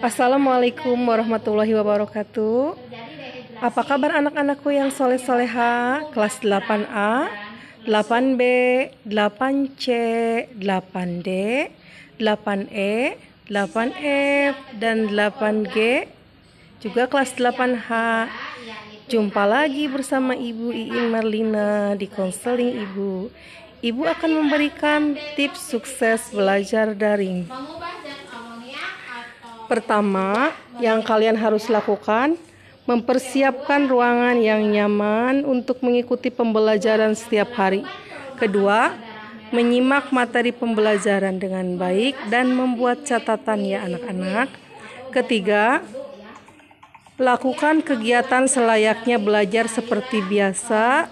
Assalamualaikum warahmatullahi wabarakatuh. Apa kabar anak-anakku yang soleh-soleha kelas 8A, 8B, 8C, 8D, 8E, 8F, dan 8G, juga kelas 8H. Jumpa lagi bersama Ibu Iin Marlina di konseling Ibu. Ibu akan memberikan tips sukses belajar daring. Pertama, yang kalian harus lakukan, mempersiapkan ruangan yang nyaman untuk mengikuti pembelajaran setiap hari. Kedua, menyimak materi pembelajaran dengan baik dan membuat catatan ya anak-anak. Ketiga, lakukan kegiatan selayaknya belajar seperti biasa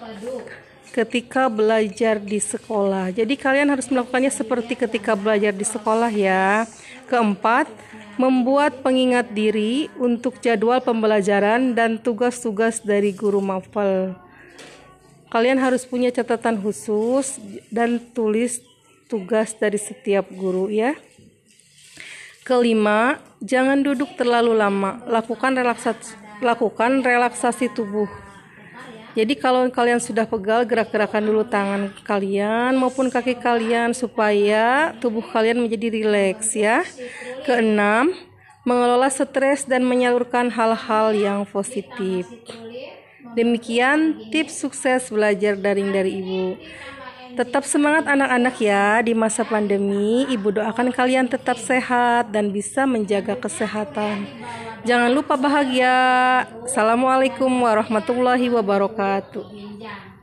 ketika belajar di sekolah. Jadi kalian harus melakukannya seperti ketika belajar di sekolah ya. Keempat, membuat pengingat diri untuk jadwal pembelajaran dan tugas-tugas dari guru mapel. Kalian harus punya catatan khusus dan tulis tugas dari setiap guru ya. Kelima, jangan duduk terlalu lama. Lakukan relaksasi lakukan relaksasi tubuh. Jadi kalau kalian sudah pegal, gerak-gerakan dulu tangan kalian maupun kaki kalian supaya tubuh kalian menjadi rileks ya. Keenam, mengelola stres dan menyalurkan hal-hal yang positif. Demikian tips sukses belajar daring dari Ibu. Tetap semangat anak-anak ya di masa pandemi. Ibu doakan kalian tetap sehat dan bisa menjaga kesehatan. Jangan lupa bahagia. Assalamualaikum warahmatullahi wabarakatuh.